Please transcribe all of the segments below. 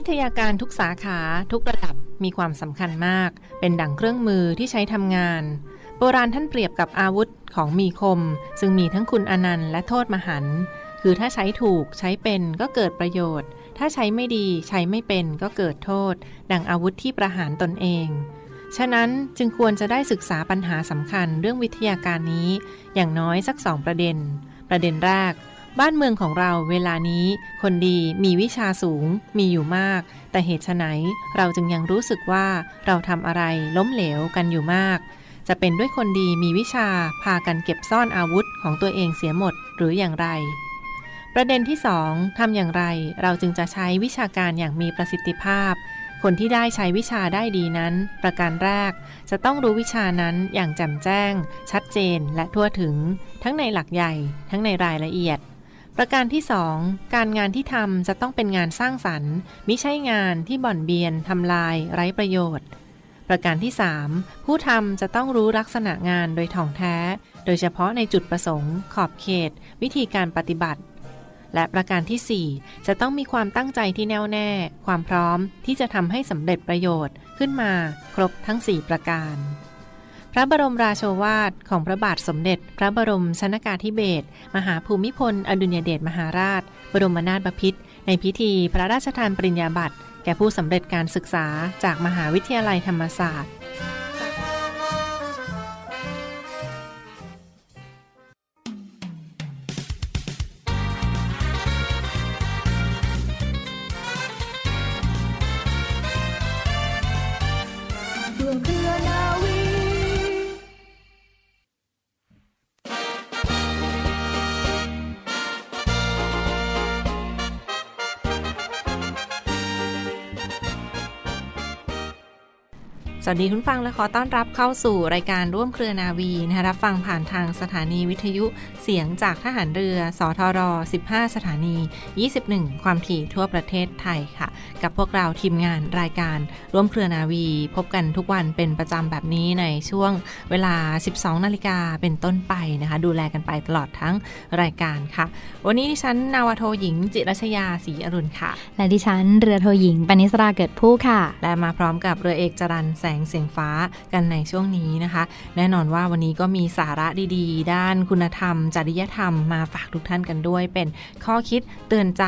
วิทยาการทุกสาขาทุกระดับมีความสำคัญมาก เป็นดั่งเครื่องมือที่ใช้ทำงาน โบราณท่านเปรียบกับอาวุธของมีคม ซึ่งมีทั้งคุณอนันต์และโทษมหันต์คือถ้าใช้ถูกใช้เป็นก็เกิดประโยชน์ ถ้าใช้ไม่ดีใช้ไม่เป็นก็เกิดโทษ ดังอาวุธที่ประหารตนเอง ฉะนั้นจึงควรจะได้ศึกษาปัญหาสำคัญเรื่องวิทยาการนี้ อย่างน้อยสักสองประเด็น ประเด็นแรก บ้านเมืองของเราเวลานี้ คนดีมีวิชาสูง มีอยู่มาก แต่เหตุไฉนเราจึงยังรู้สึกว่าเราทำอะไรล้มเหลวกันอยู่มาก จะเป็นด้วยคนดีมีวิชาพากันเก็บซ่อนอาวุธของตัวเองเสียหมดหรืออย่างไร ประเด็นที่สองทำอย่างไรเราจึงจะใช้วิชาการอย่างมีประสิทธิภาพ คนที่ได้ใช้วิชาได้ดีนั้น ประการแรก จะต้องรู้วิชานั้นอย่างแจ่มแจ้ง ชัดเจนและทั่วถึง ทั้งในหลักใหญ่ ทั้งในรายละเอียด ประการที่ 2 การงานที่ทำจะต้องเป็นงานสร้างสรรค์ มิใช่งานที่บ่อนเบียนทำลาย ไร้ประโยชน์ ประการที่ 3 ผู้ทำจะต้องรู้ลักษณะงานโดยท่องแท้ โดยเฉพาะในจุดประสงค์ ขอบเขต วิธีการปฏิบัติ และประการที่ 4 จะต้องมีความตั้งใจที่แน่วแน่ ความพร้อมที่จะทำให้สำเร็จประโยชน์ขึ้นมา ครบทั้ง 4 ประการ ระบรมราโชวาทของพระบาทสมเด็จ พระบรมชนากาธิเบศรมหาภูมิพล อดุลยเดชมหาราช บรมนาถบพิตรในพิธีพระราชทานปริญญาบัตรแก่ผู้สำเร็จการศึกษาจากมหาวิทยาลัยธรรมศาสตร์ร่วมเครือนา วีสวัสดีคุณฟังและขอต้อนรับเข้าสู่รายการร่วมเครือนาวีนะคะรับฟังผ่านทางสถานีวิทยุ เสียงจากทหารเรือ สทร 15 สถานี 21 ความถี่ทั่วประเทศไทยค่ะ กับพวกเราทีมงานรายการร่วมเครือนาวี พบกันทุกวันเป็นประจำแบบนี้ในช่วงเวลา 12 นาฬิกาเป็นต้นไปนะคะ ดูแลกันไปตลอดทั้งรายการค่ะ วันนี้ดิฉันนาวาโทหญิง จิรัชยาศรีอรุณค่ะ และดิฉันเรือโทหญิงปณิสราเกิดผู้ค่ะ และมาพร้อมกับเรือเอกจรันแสงเสียงฟ้ากันในช่วงนี้นะคะ แน่นอนว่าวันนี้ก็มีสาระดี ๆ ด้านคุณธรรมจจริยธรรมมาฝากทุกท่านกันด้วย เป็นข้อคิดเตือนใจ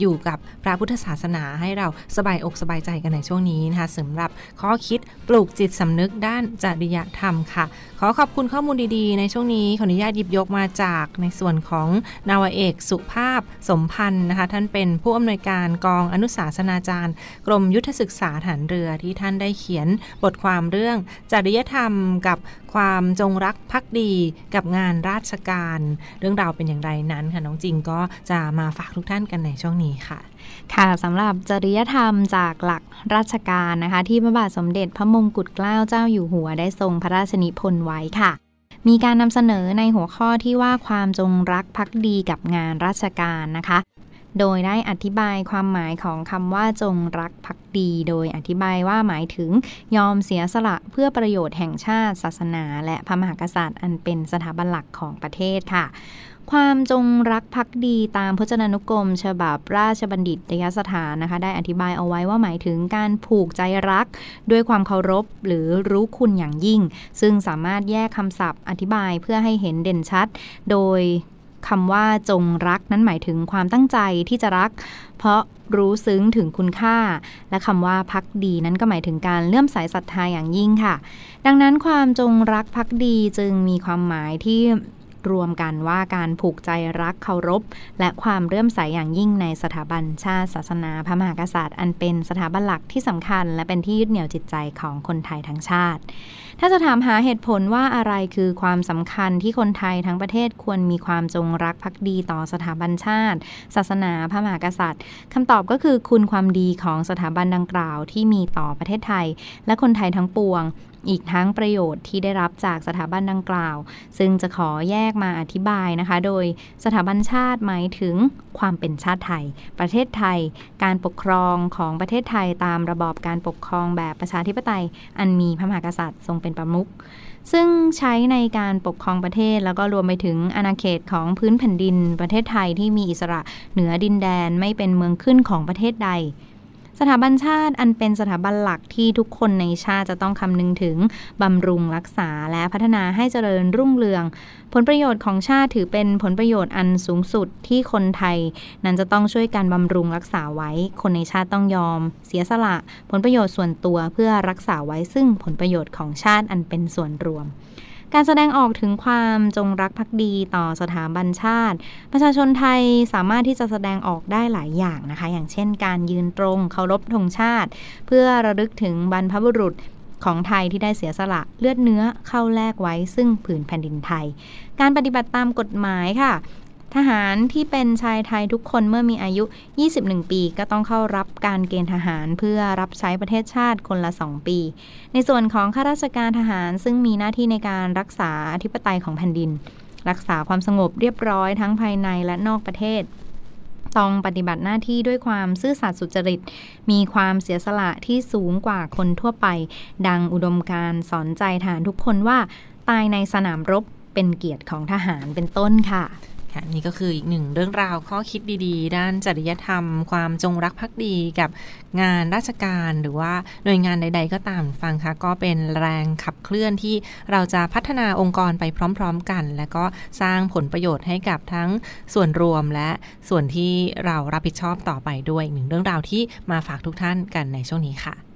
อยู่กับพระพุทธศาสนาให้เราสบายอกสบายใจกันในช่วงนี้นะคะสำหรับข้อคิดปลูกจิตสำนึกด้านจริยธรรมค่ะ ขอขอบคุณข้อมูลดีๆ ในช่วงนี้ขออนุญาตหยิบยกมาจากในส่วนของนาวเอกสุภาพสมพันธ์นะคะท่านเป็นผู้อำนวยการกองอนุสาสนาจารย์ กรมยุทธศึกษาฐานเรือที่ท่านได้เขียนบทความเรื่องจริยธรรมกับ ความจงรักภักดีกับงานราชการ เรื่องราวเป็นอย่างไรนั้นค่ะน้องจริงก็จะมาฝากทุกท่านกันในช่วงนี้ค่ะ ค่ะสำหรับจริยธรรมจากหลักราชการนะคะ ที่พระบาทสมเด็จพระมงกุฎเกล้าเจ้าอยู่หัวได้ทรงพระราชนิพนธ์ไว้ค่ะมีการนำเสนอในหัวข้อที่ว่าความจงรักภักดีกับงานราชการนะคะ โดยได้อธิบายความหมายของคำว่าจงรักภักดี โดยอธิบายว่าหมายถึงยอมเสียสละเพื่อประโยชน์แห่งชาติ ศาสนา และพระมหากษัตริย์ อันเป็นสถาบันหลักของประเทศค่ะความจงรักภักดีตามพจนานุกรม ฉบับราชบัณฑิตยสถานนะคะ ได้อธิบายเอาไว้ว่าหมายถึงการผูกใจรัก ด้วยความเคารพหรือรู้คุณอย่างยิ่ง ซึ่งสามารถแยกคำศัพท์อธิบายเพื่อให้เห็นเด่นชัด โดย คำว่าจงรักนั้นหมายถึงความตั้งใจที่จะรัก เพราะรู้ซึ้งถึงคุณค่า และคำว่าพักดีนั้นก็หมายถึงการเลื่อมใสศรัทธาอย่างยิ่งค่ะ ดังนั้นความจงรักพักดีจึงมีความหมายที่ รวมกันว่าการผูกใจรักเคารพ และความเรื่อมใสอย่างยิ่งในสถาบันชาติศาสนาพระมหากษัตริย์ อันเป็นสถาบันหลักที่สำคัญ และเป็นที่ยึดเหนี่ยวจิตใจของคนไทยทั้งชาติ ถ้าจะถามหาเหตุผลว่าอะไรคือความสำคัญที่คนไทยทั้งประเทศควรมีความจงรักภักดีต่อสถาบันชาติ ศาสนาพระมหากษัตริย์คำตอบก็คือคุณความดีของสถาบันดังกล่าวที่มีต่อประเทศไทย และคนไทยทั้งปวง อีกทั้งประโยชน์ที่ได้รับจากสถาบันดังกล่าว ซึ่งจะขอแยกมาอธิบายนะคะ โดยสถาบันชาติหมายถึงความเป็นชาติไทย ประเทศไทย การปกครองของประเทศไทยตามระบอบการปกครองแบบประชาธิปไตย อันมีพระมหากษัตริย์ทรงเป็นประมุขซึ่งใช้ในการปกครองประเทศ แล้วก็รวมไปถึงอาณาเขตของพื้นแผ่นดิน ประเทศไทยที่มีอิสระเหนือดินแดนไม่เป็นเมืองขึ้นของประเทศใด สถาบันชาติอันเป็นสถาบันหลักที่ทุกคนในชาติจะต้องคำนึงถึงบำรุงรักษาและพัฒนาให้เจริญรุ่งเรือง ผลประโยชน์ของชาติถือเป็นผลประโยชน์อันสูงสุดที่คนไทย นั้นจะต้องช่วยกันบำรุงรักษาไว้ คนในชาติต้องยอม เสียสละผลประโยชน์ส่วนตัวเพื่อรักษาไว้ซึ่งผลประโยชน์ของชาติอันเป็นส่วนรวม การแสดงออกถึงความจงรักภักดีต่อสถาบันชาติ ประชาชนไทยสามารถที่จะแสดงออกได้หลายอย่างนะคะ อย่างเช่น การยืนตรงเคารพธงชาติ เพื่อระลึกถึงบรรพบุรุษของไทยที่ได้เสียสละเลือดเนื้อเข้าแลกไว้ซึ่งผืนแผ่นดินไทย การปฏิบัติตามกฎหมายค่ะ ทหารที่เป็นชายไทยทุกคนเมื่อมีอายุ 21 ปี ก็ต้องเข้ารับการเกณฑ์ทหารเพื่อรับใช้ประเทศชาติคนละ 2 ปี ในส่วนของข้าราชการทหารซึ่งมีหน้าที่ในการรักษาอธิปไตยของแผ่นดิน รักษาความสงบเรียบร้อยทั้งภายในและนอกประเทศต้องปฏิบัติหน้าที่ด้วยความซื่อสัตย์สุจริต มีความเสียสละที่สูงกว่าคนทั่วไป ดังอุดมการสอนใจทหารทุกคนว่า ตายในสนามรบเป็นเกียรติของทหารเป็นต้นค่ะ ค่ะนี่ก็คืออีกหนึ่งเรื่องราวข้อคิดดีๆ ด้านจริยธรรม ความจงรักภักดีกับงานราชการหรือว่าหน่วยงานใด ๆ ก็ตามฟังค่ะก็เป็นแรงขับเคลื่อนที่เราจะพัฒนาองค์กรไปพร้อม ๆ กัน และก็สร้างผลประโยชน์ให้กับทั้งส่วนรวมและส่วนที่เรารับผิดชอบต่อไปด้วยอีกหนึ่งเรื่องราวที่มาฝากทุกท่านกันในช่วงนี้ค่ะ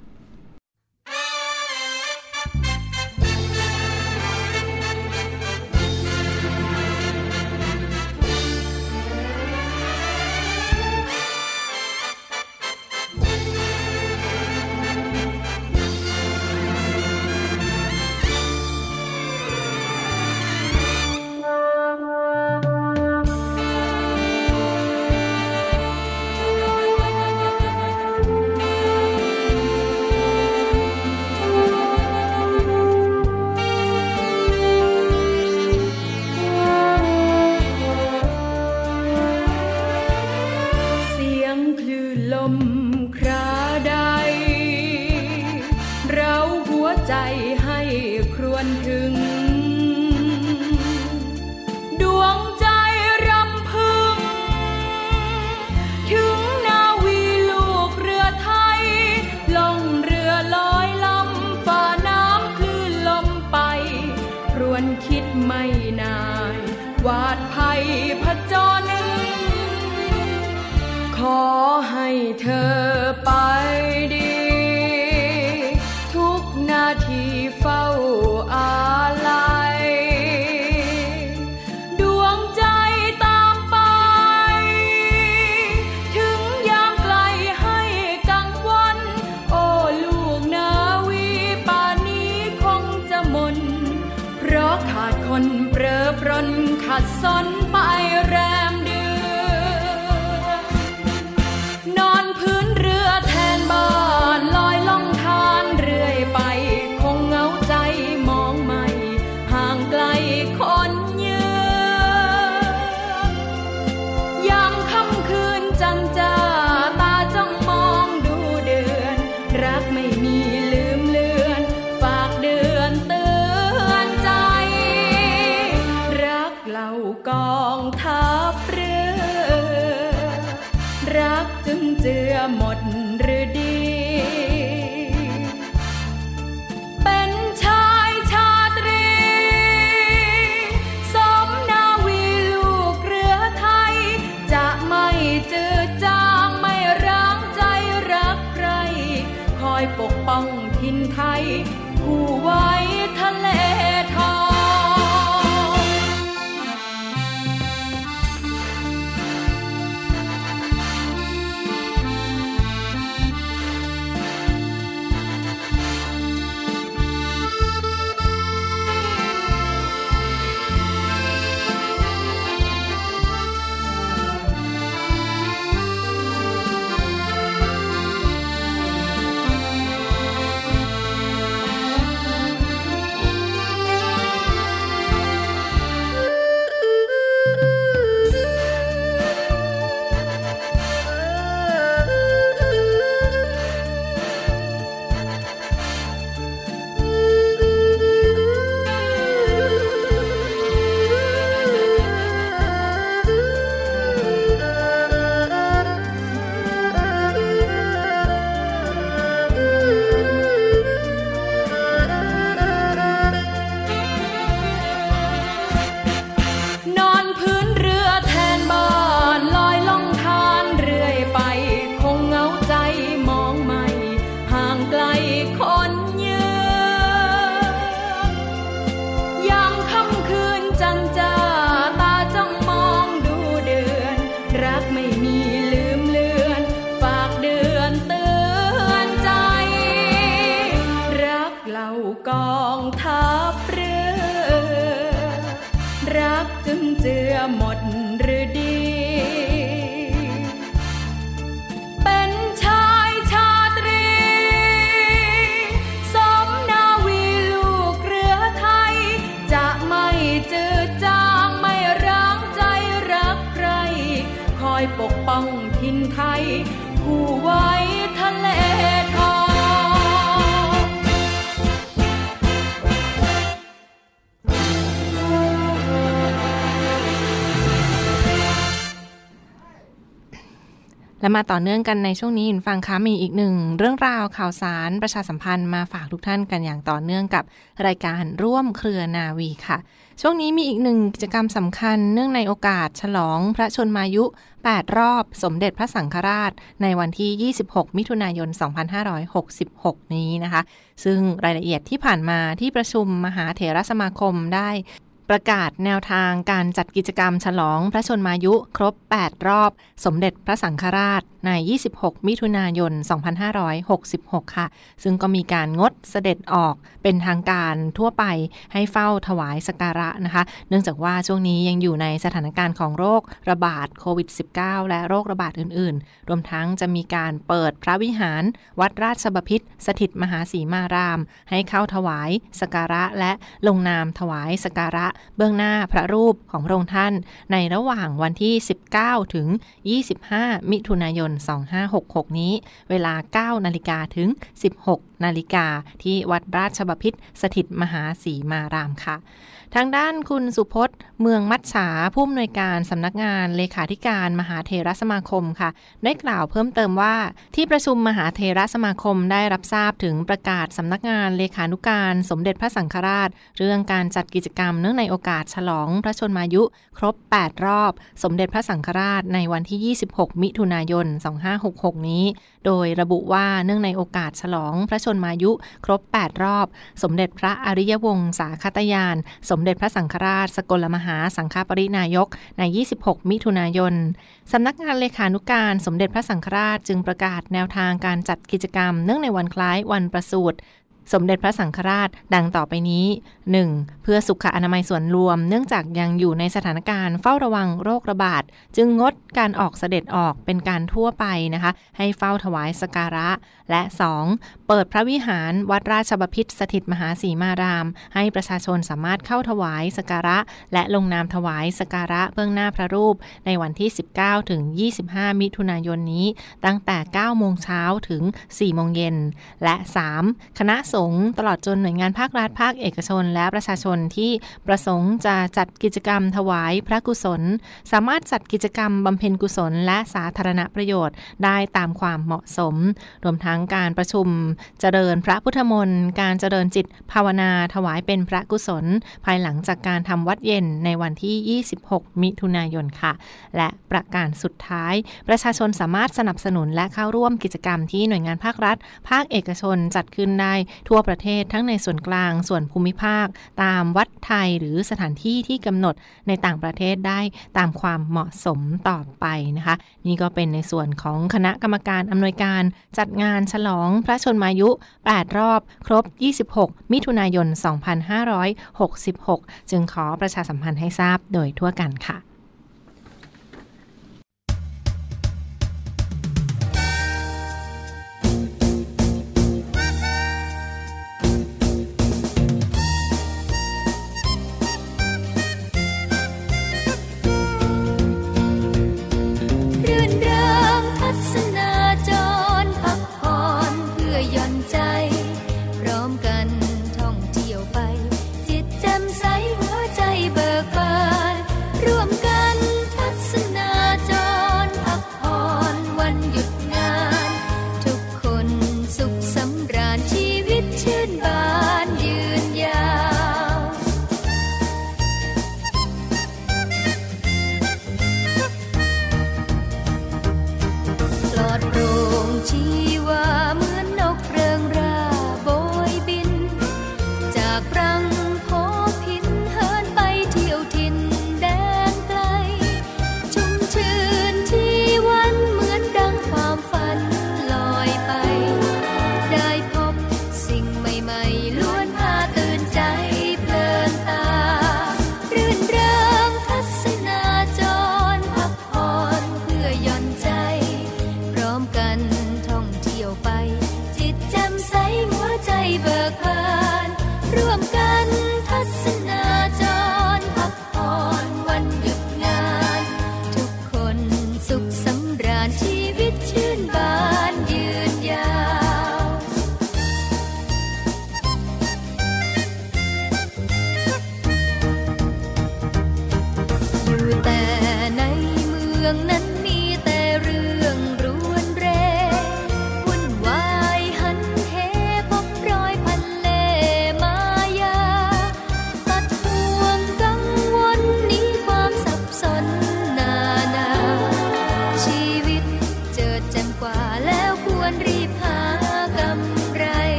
และมาต่อเนื่องกันในช่วงนี้ฟังคะมีอีกหนึ่งเรื่องราวข่าวสารประชาสัมพันธ์มาฝากทุกท่านกันอย่างต่อเนื่องกับรายการร่วมเครือนาวีค่ะ ช่วงนี้มีอีกหนึ่งกิจกรรมสำคัญเนื่องในโอกาสฉลองพระชนมายุ 8 รอบสมเด็จพระสังฆราช ในวันที่ 26 มิถุนายน 2566 นี้นะคะ ซึ่งรายละเอียดที่ผ่านมาที่ประชุมมหาเถรสมาคมได้ ประกาศแนวทางการจัดกิจกรรมฉลองพระชนมายุครบ 8 รอบ สมเด็จพระสังฆราช ใน 26 มิถุนายน 2566 ค่ะ ซึ่งก็มีการงดเสด็จออกเป็นทางการทั่วไปให้เฝ้าถวายสการะนะคะ เนื่องจากว่าช่วงนี้ยังอยู่ในสถานการณ์ของโรคระบาดโควิด -19 และโรคระบาดอื่น ๆ รวมทั้งจะมีการเปิดพระวิหาร วัดราชบพิษสถิตมหาสีมาราม ให้เข้าถวายสการะและลงนามถวายสการะเบื้องหน้าพระรูปของพระองค์ท่าน ในระหว่างวันที่ 19 ถึง 25 มิถุนายน2566 นี้ เวลา 9 นาฬิกาถึง 16 นาฬิกาที่วัดราชบพิษสถิตมหาสีมารามค่ะ ทางด้านคุณสุพจน์ เมืองมัชฉาผู้อำนวยการสำนักงานเลขาธิการมหาเทรสมาคมค่ะ ได้กล่าวเพิ่มเติมว่า ที่ประชุมมหาเทรสมาคมได้รับทราบถึงประกาศสำนักงานเลขานุการสมเด็จพระสังฆราช เรื่องการจัดกิจกรรมเนื่องในโอกาสฉลองพระชนมายุ ครบ 8 รอบ สมเด็จพระสังฆราชในวันที่ 26 มิถุนายน 2566 นี้ โดยระบุว่าเนื่องในโอกาสฉลองพระชนมายุ ครบ 8 รอบ สมเด็จพระอริยวงศาคตยานสมมเด็จพระสังฆราช สกลมหาสังฆปรินายก ใน 26 มิถุนายน สำนักงานเลขานุการสมเด็จพระสังฆราชจึงประกาศแนวทางการจัดกิจกรรม เนื่องในวันคล้ายวันประสูติสมเด็จพระสังฆราชดังต่อไปนี้ 1. เพื่อสุขอนามัยส่วนรวม เนื่องจากยังอยู่ในสถานการณ์เฝ้าระวังโรคระบาด จึงงดการออกเสด็จออกเป็นการทั่วไปนะคะ ให้เฝ้าถวายสการะ และ 2. เปิดพระวิหารวัดราชบพิษสถิตมหาสีมาราม ให้ประชาชนสามารถเข้าถวายสการะ และลงนามถวายสการะเบื้องหน้าพระรูป ในวันที่ 19 ถึง 25 มิถุนายนนี้ ตั้งแต่ 9 โมงเช้าถึง 4 โมงเย็น และ 3. คณะสงฆ์ตลอดจนหน่วยงานภาครัฐภาคเอกชน และประชาชนที่ประสงค์จะจัดกิจกรรมถวายพระกุศล สามารถจัดกิจกรรมบำเพ็ญกุศล และสาธารณประโยชน์ ได้ตามความเหมาะสม รวมทั้งการประชุมเจริญพระพุทธมนต์การเจริญจิตภาวนาถวายเป็นพระกุศล ภายหลังจากการทำวัดเย็นในวันที่ 26 มิถุนายนค่ะ และประการสุดท้าย ประชาชนสามารถสนับสนุนและเข้าร่วมกิจกรรมที่หน่วยงานภาครัฐ ภาคเอกชนจัดขึ้นได้ทั่วประเทศทั้งในส่วนกลางส่วนภูมิภาค ตามวัดไทยหรือสถานที่ที่กำหนดในต่างประเทศได้ตามความเหมาะสมต่อไปนะคะ นี่ก็เป็นในส่วนของคณะกรรมการอำนวยการจัดงานฉลองพระชนมายุ 8 รอบ ครบ 26 มิถุนายน 2566 จึงขอประชาสัมพันธ์ให้ทราบโดยทั่วกันค่ะ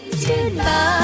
get tonight.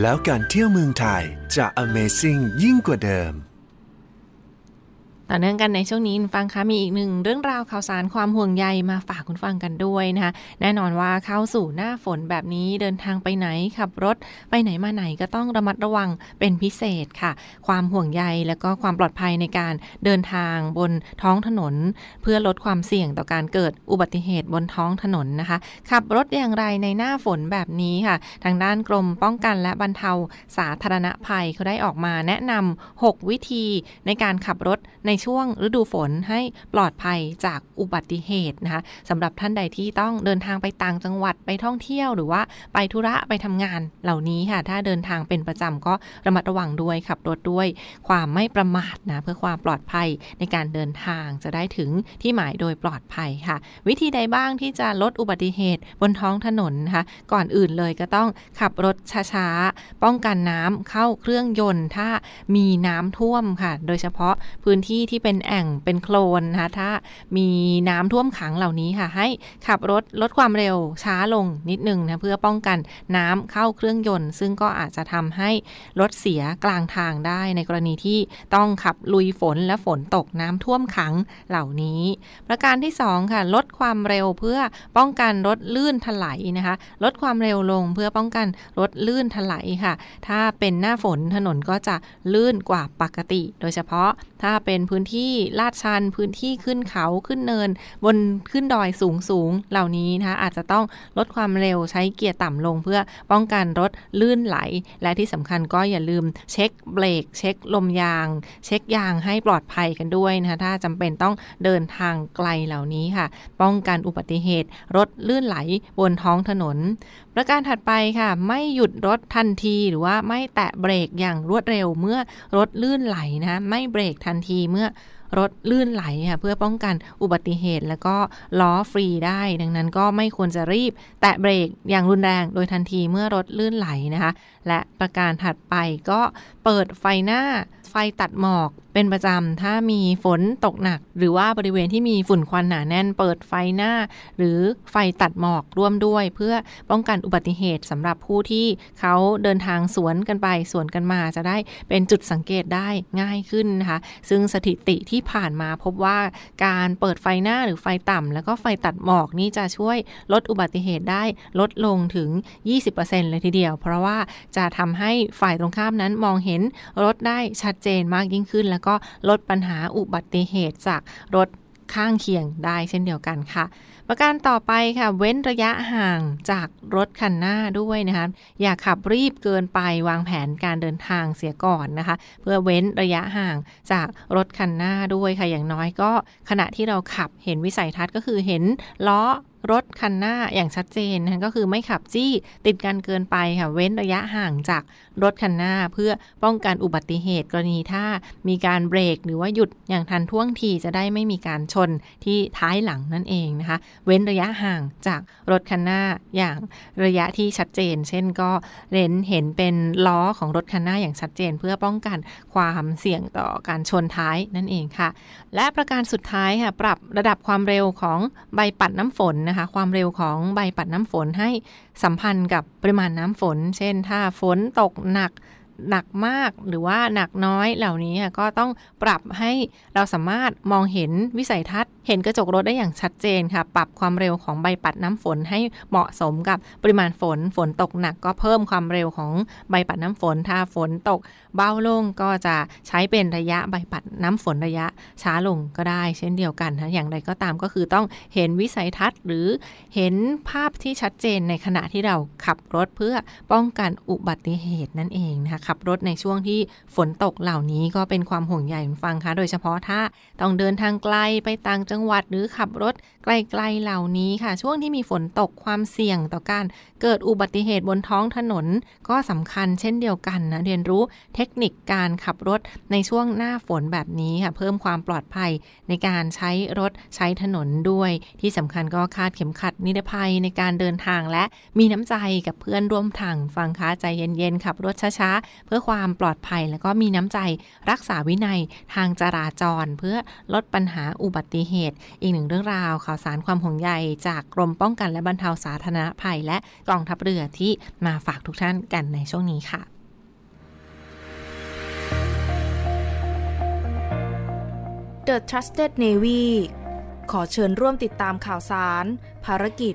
แล้วการเที่ยวเมืองไทยจะ Amazing ยิ่งกว่าเดิม ต่อเนื่องกันในช่วงนี้ฟังคะมีอีกหนึ่งเรื่องราวข่าวสารความห่วงใยมาฝากคุณฟังกันด้วยนะคะแน่นอนว่าเข้าสู่หน้าฝนแบบนี้เดินทางไปไหนขับรถไปไหนมาไหนก็ต้องระมัดระวังเป็นพิเศษค่ะ ความห่วงใยและก็ความปลอดภัยในการเดินทางบนท้องถนน เพื่อลดความเสี่ยงต่อการเกิดอุบัติเหตุบนท้องถนนนะคะ ขับรถอย่างไรในหน้าฝนแบบนี้ค่ะ ทางด้านกรมป้องกันและบรรเทาสาธารณภัยเขาได้ออกมาแนะนำ6วิธีในการขับรถในช่วงฤดูฝนให้ปลอดภัยจากอุบัติเหตุนะคะสำหรับท่านใดที่ต้องเดินทางไปต่างจังหวัดไปท่องเที่ยวหรือว่าไปธุระไปทำงานเหล่านี้ค่ะ ถ้าเดินทางเป็นประจำก็ระมัดระวังด้วยขับรถด้วยความไม่ประมาทนะเพื่อความปลอดภัยในการเดินทางจะได้ถึงที่หมายโดยปลอดภัยค่ะ วิธีใดบ้างที่จะลดอุบัติเหตุบนท้องถนนนะคะก่อนอื่นเลยก็ต้องขับรถช้าๆป้องกันน้ำเข้าเครื่องยนต์ ถ้ามีน้ำท่วมค่ะ โดยเฉพาะพื้นที่ที่เป็นแอ่งเป็นโคลนนะคะถ้ามีน้ำท่วมขังเหล่านี้ค่ะ ให้ขับรถลดความเร็วช้าลงนิดนึงนะเพื่อป้องกันน้ำเข้าเครื่องยนต์ ซึ่งก็อาจจะทำให้รถเสียกลางทางได้ในกรณีที่ต้องขับลุยฝนและฝนตกน้ำท่วมขังเหล่านี้ ประการที่ 2 ค่ะ ลดความเร็วเพื่อป้องกันรถลื่นถลายนะคะ ลดความเร็วลงเพื่อป้องกันรถลื่นถลายค่ะ ถ้าเป็นหน้าฝนถนนก็จะลื่นกว่าปกติ โดยเฉพาะถ้าเป็นพื้นที่ลาดชัน พื้นที่ขึ้นเขาขึ้นเนิน บนขึ้นดอยสูงสูงเหล่านี้นะคะอาจจะต้องลดความเร็วใช้เกียร์ต่ำลง เพื่อป้องกันรถลื่นไหล และที่สำคัญก็อย่าลืมเช็คเบรกเช็คลมยาง เช็คยางให้ปลอดภัยกันด้วยนะคะถ้าจำเป็นต้องเดินทางไกลเหล่านี้ค่ะ ป้องกันอุบัติเหตุ รถลื่นไหลบนท้องถนน ประการถัดไปค่ะ ไม่หยุดรถทันทีหรือว่าไม่แตะเบรกอย่างรวดเร็วเมื่อรถลื่นไหลนะคะไม่เบรกทันทีเมื่อมื่อรถลื่นไหลค่ะเพื่อป้องกันอุบัติเหตุ แล้วก็ล้อฟรีได้ ดังนั้นก็ไม่ควรจะรีบ แตะเบรกอย่างรุนแรงโดยทันทีเมื่อรถลื่นไหลนะคะ และประการถัดไปก็เปิดไฟหน้า ไฟตัดหมอกเป็นประจำ ถ้ามีฝนตกหนัก หรือว่าบริเวณที่มีฝุ่นควันหนาแน่น เปิดไฟหน้า หรือไฟตัดหมอกร่วมด้วย เพื่อป้องกันอุบัติเหตุสำหรับผู้ที่เขาเดินทางสวนกันไปสวนกันมาจะได้เป็นจุดสังเกตได้ง่ายขึ้นนะคะ ซึ่งสถิติที่ผ่านมาพบว่าการเปิดไฟหน้าหรือไฟต่ำแล้วก็ไฟตัดหมอกนี่จะช่วยลดอุบัติเหตุได้ลดลงถึง 20%เลยทีเดียว เพราะว่าจะทำให้ฝ่ายตรงข้ามนั้นมองเห็นรถได้ชัดเจนมากยิ่งขึ้น แล้วก็ลดปัญหาอุบัติเหตุจากรถข้างเคียงได้เช่นเดียวกันค่ะประการต่อไปค่ะ เว้นระยะห่างจากรถคันหน้าด้วยนะคะอย่าขับรีบเกินไปวางแผนการเดินทางเสียก่อนนะคะ เพื่อเว้นระยะห่างจากรถคันหน้าด้วยค่ะอย่างน้อยก็ขณะที่เราขับเห็นวิสัยทัศน์ก็คือเห็นล้อรถคันหน้าอย่างชัดเจนนะก็คือไม่ขับจี้ติดกันเกินไปค่ะ เว้นระยะห่างจากรถคันหน้า เพื่อป้องกันอุบัติเหตุกรณีถ้ามีการเบรกหรือว่าหยุดอย่างทันท่วงทีจะได้ไม่มีการชนที่ท้ายหลังนั่นเองนะคะเว้นระยะห่างจากรถคันหน้าอย่างระยะที่ชัดเจน เช่นก็เน้นเห็นเป็นล้อของรถคันหน้าอย่างชัดเจน เพื่อป้องกันความเสี่ยงต่อการชนท้ายนั่นเองค่ะ และประการสุดท้ายค่ะ ปรับระดับความเร็วของใบปัดน้ำฝนนะคะ ความเร็วของใบปัดน้ำฝนให้สัมพันธ์กับปริมาณน้ำฝน เช่น ถ้าฝนตกหนักหนักมากหรือว่าหนักน้อยเหล่านี้ก็ต้องปรับให้เราสามารถมองเห็นวิสัยทัศน์เห็นกระจกรถได้อย่างชัดเจนค่ะ ปรับความเร็วของใบปัดน้ำฝนให้เหมาะสมกับปริมาณฝน ฝนตกหนักก็เพิ่มความเร็วของใบปัดน้ำฝน ถ้าฝนตกเบาลงก็จะใช้เป็นระยะใบปัดน้ำฝนระยะช้าลงก็ได้ เช่นเดียวกันนะอย่างไรก็ตามก็คือต้องเห็นวิสัยทัศน์ หรือเห็นภาพที่ชัดเจนในขณะที่เราขับรถเพื่อป้องกันอุบัติเหตุนั่นเองนะคะขับรถในช่วงที่ฝนตกเหล่านี้ก็เป็นความห่วงใยฟังคะโดยเฉพาะถ้าต้องเดินทางไกลไปต่างจังหวัดหรือขับรถไกลๆเหล่านี้ค่ะ ช่วงที่มีฝนตกความเสี่ยงต่อการเกิดอุบัติเหตุบนท้องถนน ก็สำคัญเช่นเดียวกันนะเรียนรู้เทคนิคการขับรถในช่วงหน้าฝนแบบนี้ค่ะ เพิ่มความปลอดภัยในการใช้รถใช้ถนนด้วย ที่สำคัญก็คาดเข็มขัดนิรภัยในการเดินทางและมีน้ำใจกับเพื่อนร่วมทางฟังคะใจเย็นๆขับรถช้าๆ เพื่อความปลอดภัยแล้วก็มีน้ำใจรักษาวินัยทางจราจร เพื่อลดปัญหาอุบัติเหตุ อีกหนึ่งเรื่องราวค่ะข่าวสารความห่วงใยจากกรมป้องกันและบรรเทาสาธารณภัย และกองทัพเรือที่มาฝากทุกท่านกันในช่วงนี้ค่ะ The Trusted Navy ขอเชิญร่วมติดตามข่าวสาร ภารกิจ